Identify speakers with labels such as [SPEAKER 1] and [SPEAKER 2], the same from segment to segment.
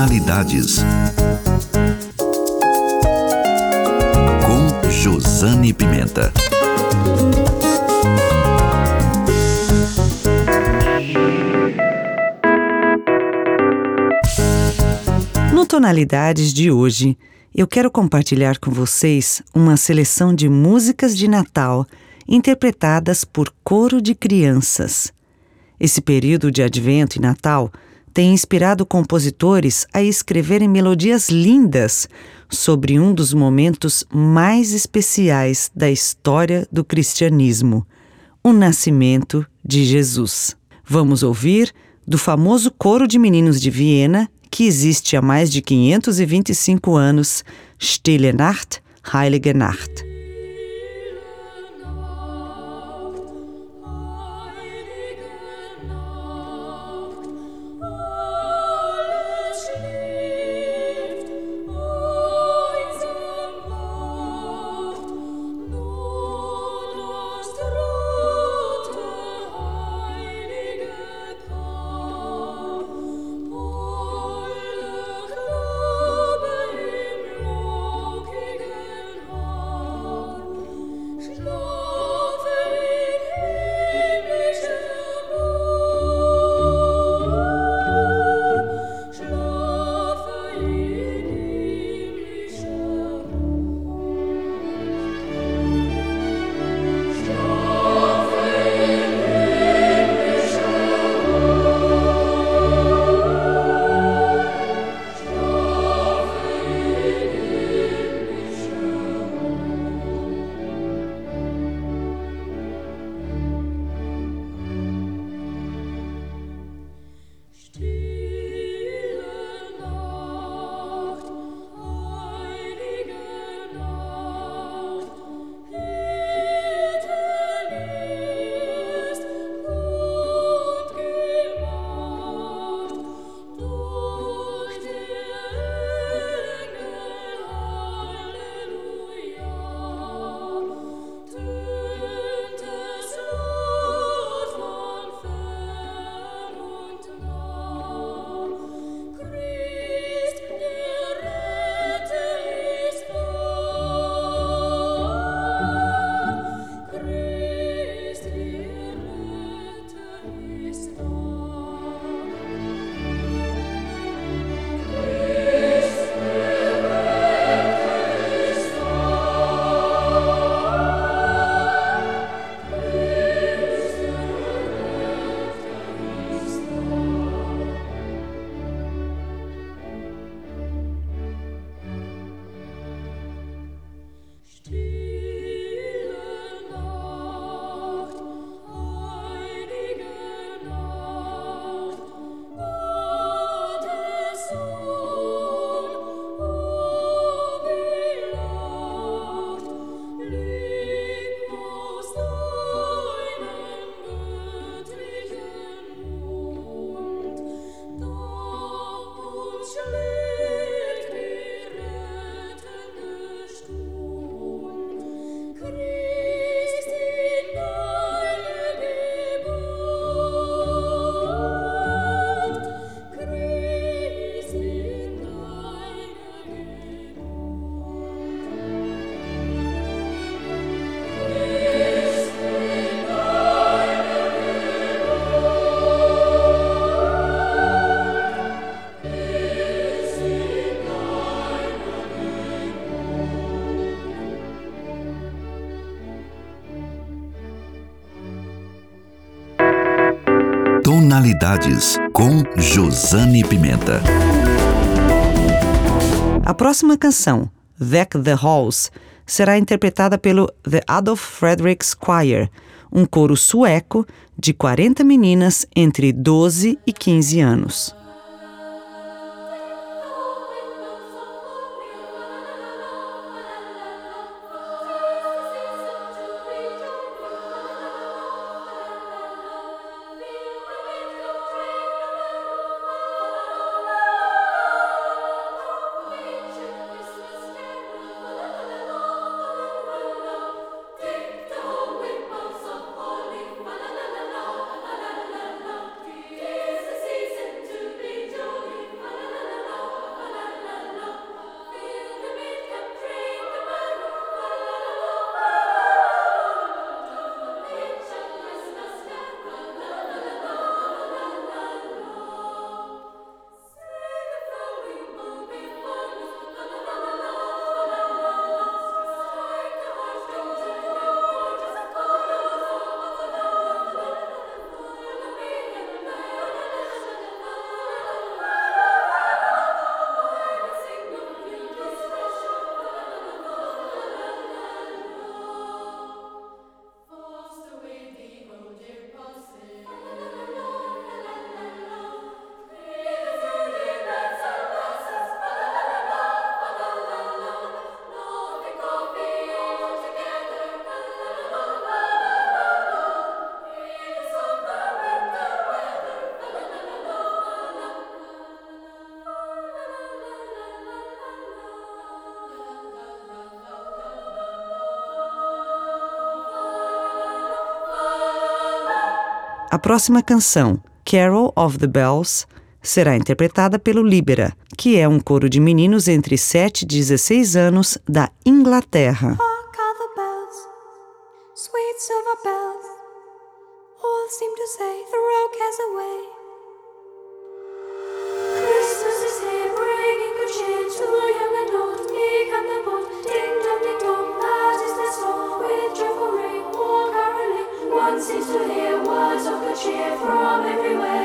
[SPEAKER 1] Tonalidades. Com Josane Pimenta.
[SPEAKER 2] No Tonalidades de hoje, eu quero compartilhar com vocês uma seleção de músicas de Natal interpretadas por coro de crianças. Esse período de Advento e Natal tem inspirado compositores a escreverem melodias lindas sobre um dos momentos mais especiais da história do cristianismo, o nascimento de Jesus. Vamos ouvir do famoso coro de meninos de Viena, que existe há mais de 525 anos, Stille Nacht, Heilige Nacht.
[SPEAKER 1] Com Josane Pimenta.
[SPEAKER 2] A próxima canção, Deck the Halls, será interpretada pelo The Adolf Frederiks Choir, um coro sueco de 40 meninas entre 12 e 15 anos.
[SPEAKER 3] A próxima canção, Carol of the Bells, será interpretada pelo Libera, que é um coro de meninos entre 7 e 16 anos da Inglaterra.
[SPEAKER 2] Bells, sweet silver bells, all seem to say the rogue has away. of good cheer from everywhere.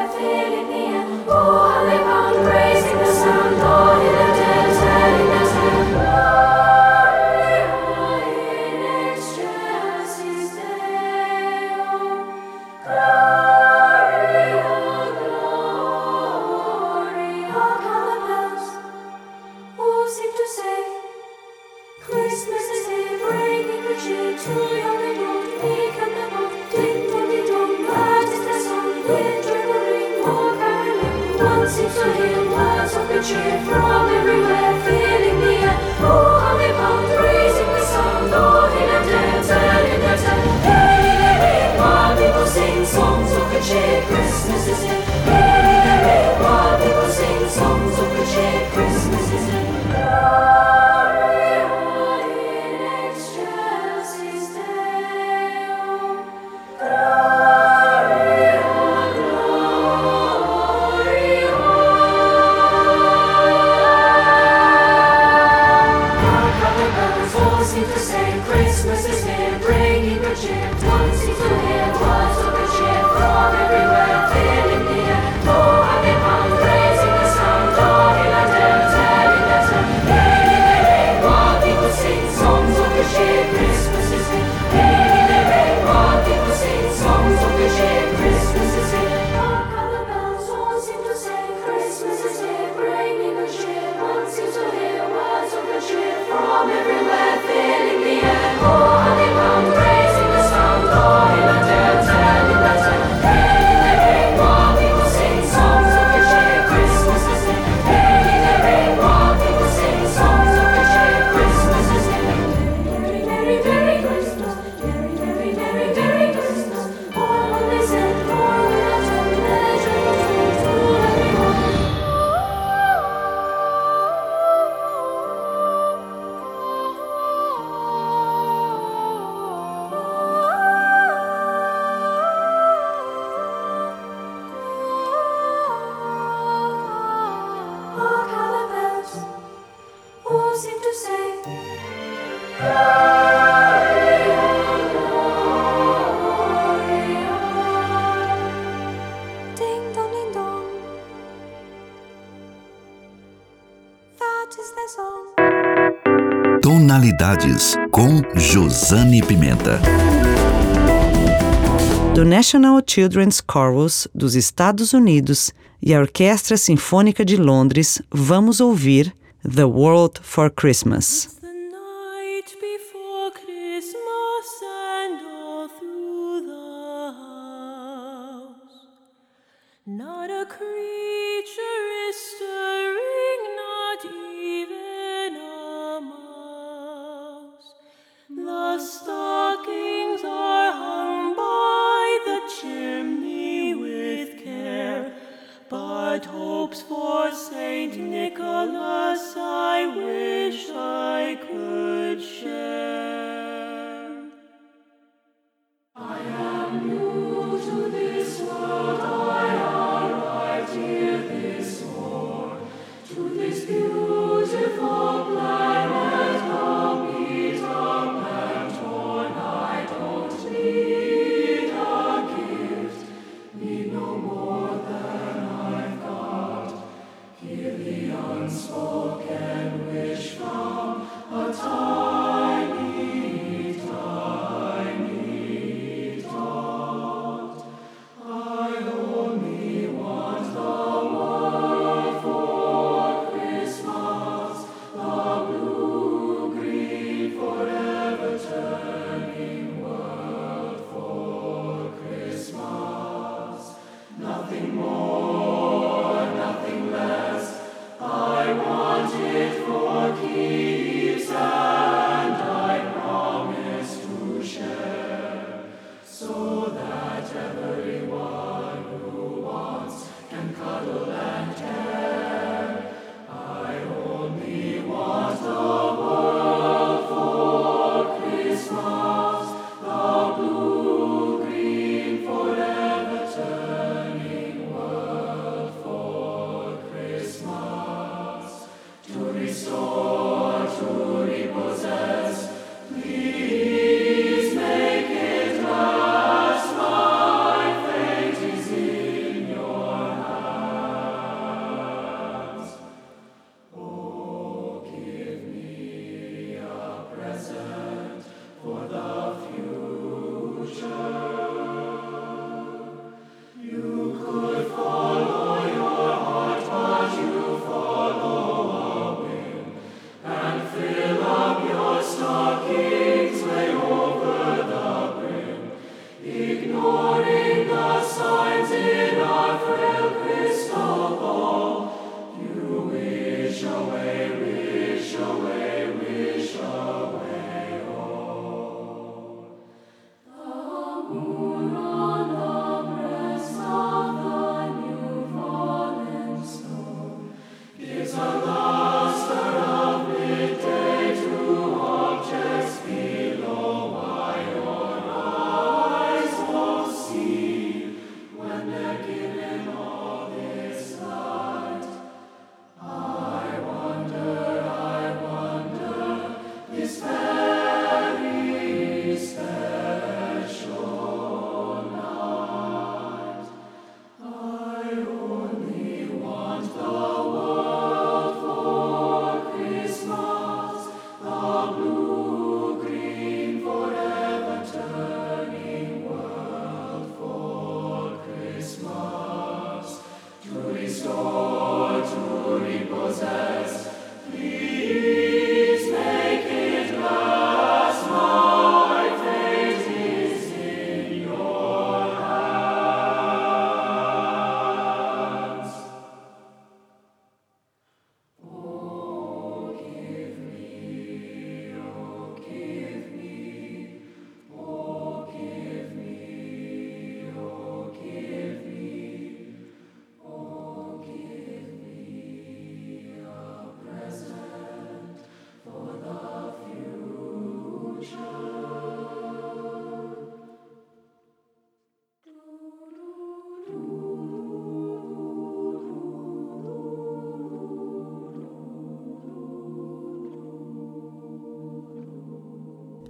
[SPEAKER 1] Com Josane Pimenta.
[SPEAKER 3] Do National Children's Chorus dos Estados Unidos e a Orquestra Sinfônica de Londres, vamos ouvir The World for Christmas.
[SPEAKER 4] Not a.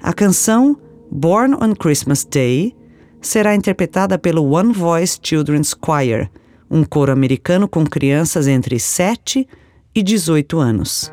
[SPEAKER 4] A
[SPEAKER 3] canção Born on Christmas Day será interpretada pelo One Voice Children's Choir, um coro americano com crianças entre 7 e 18 anos.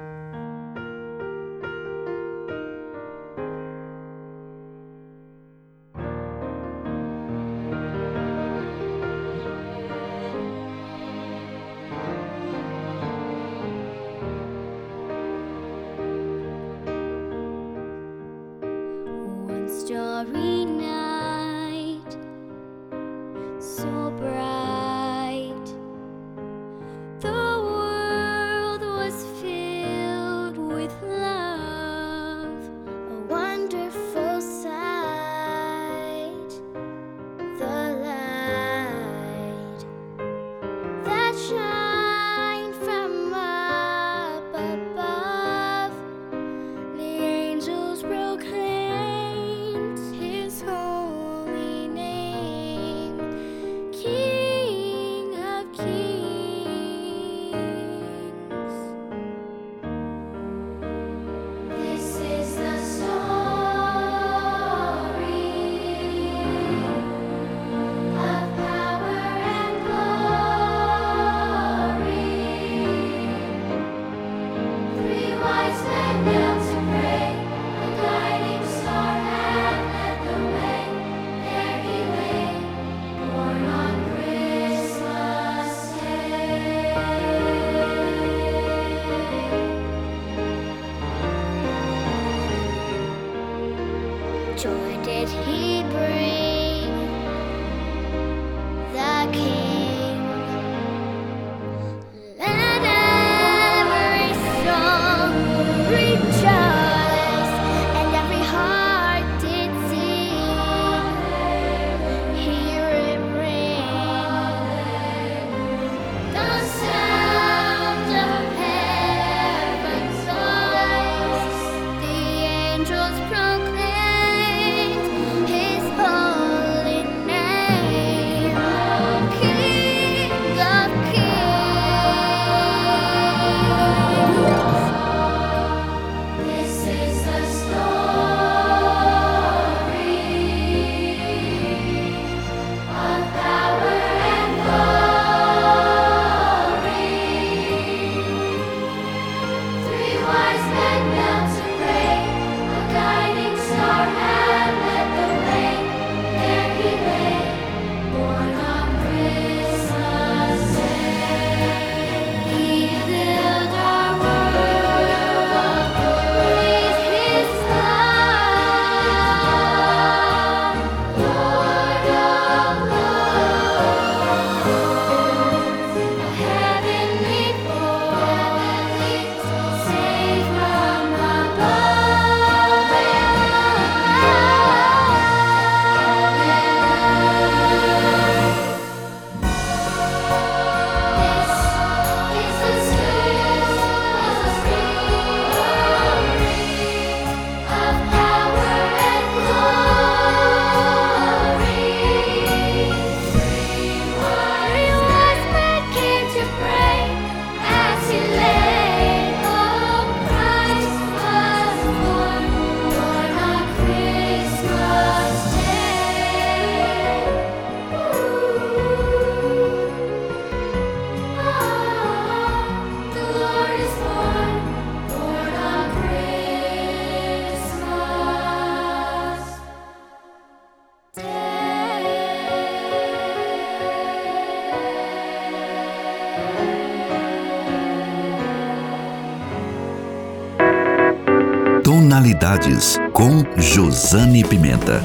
[SPEAKER 1] Tonalidades com Josane Pimenta.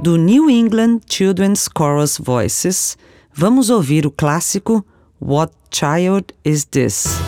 [SPEAKER 3] Do New England Children's Chorus Voices, vamos ouvir o clássico What Child Is This?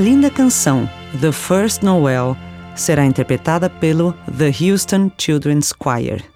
[SPEAKER 3] A linda canção The First Noel será interpretada pelo The Houston Children's Choir.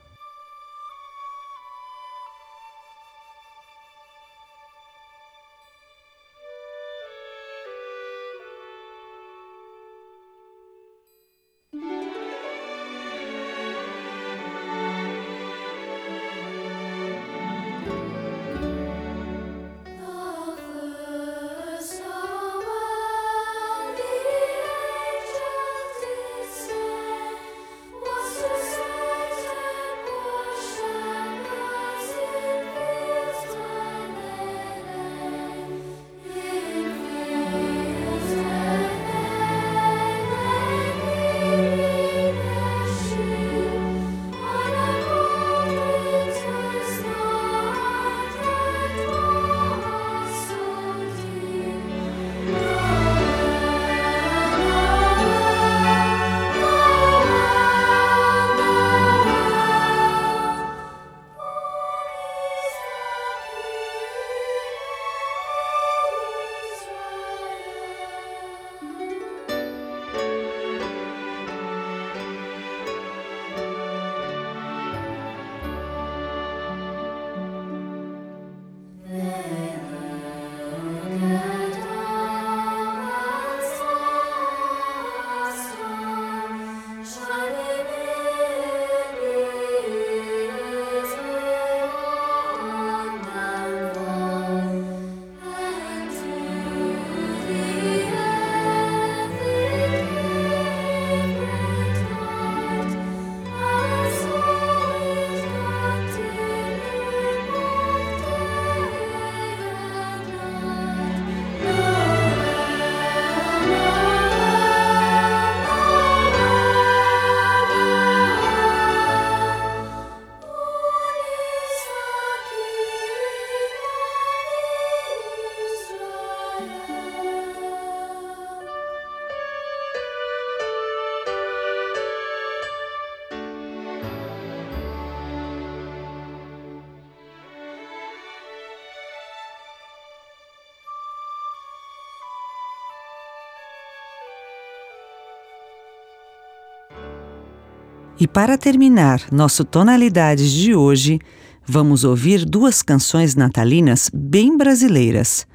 [SPEAKER 3] E para terminar nosso Tonalidades de hoje, vamos ouvir duas canções natalinas bem brasileiras.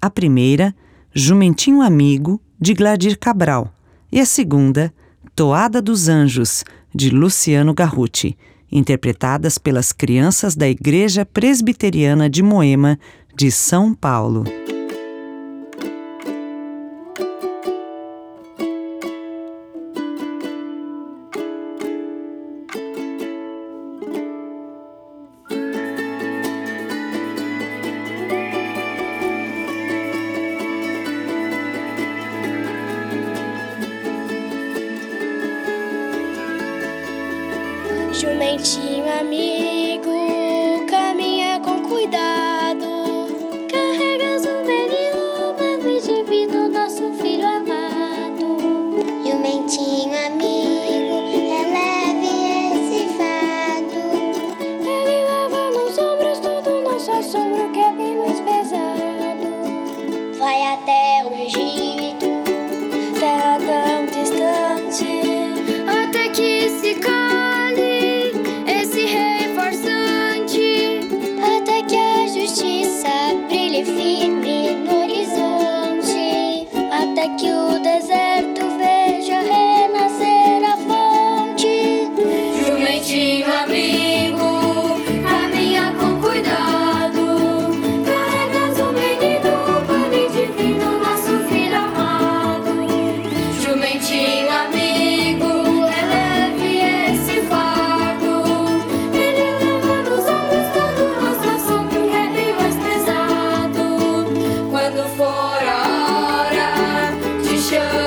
[SPEAKER 3] A primeira, Jumentinho Amigo, de Gladir Cabral, e a segunda, Toada dos Anjos, de Luciano Garruti, interpretadas pelas crianças da Igreja Presbiteriana de Moema, de São Paulo.
[SPEAKER 5] show.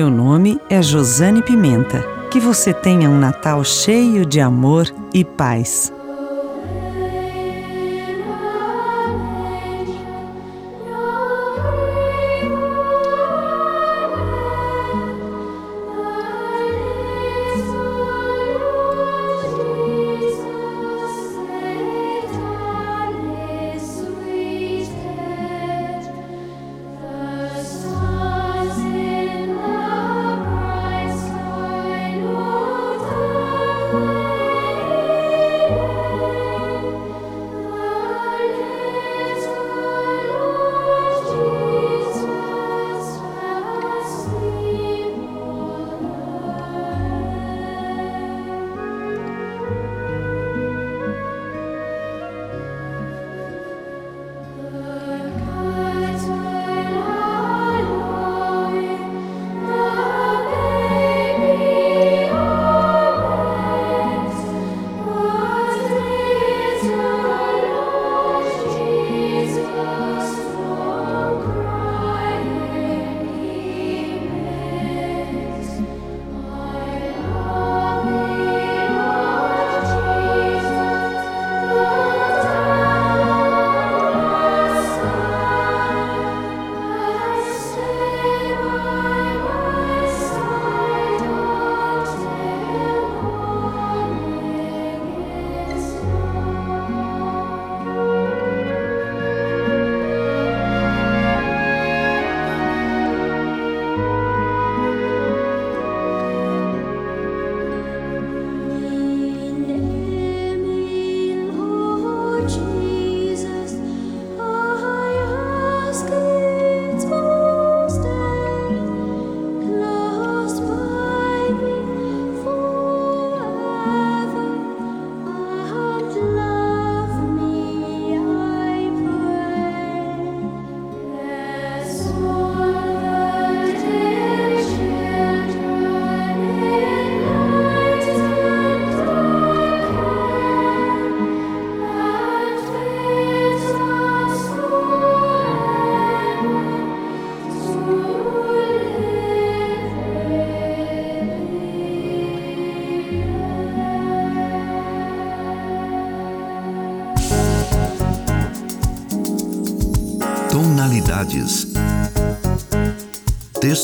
[SPEAKER 5] Meu
[SPEAKER 3] nome é Josane Pimenta. Que você tenha um Natal cheio de amor e paz.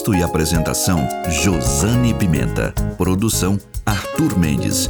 [SPEAKER 1] Texto e apresentação: Josane Pimenta. Produção: Arthur Mendes.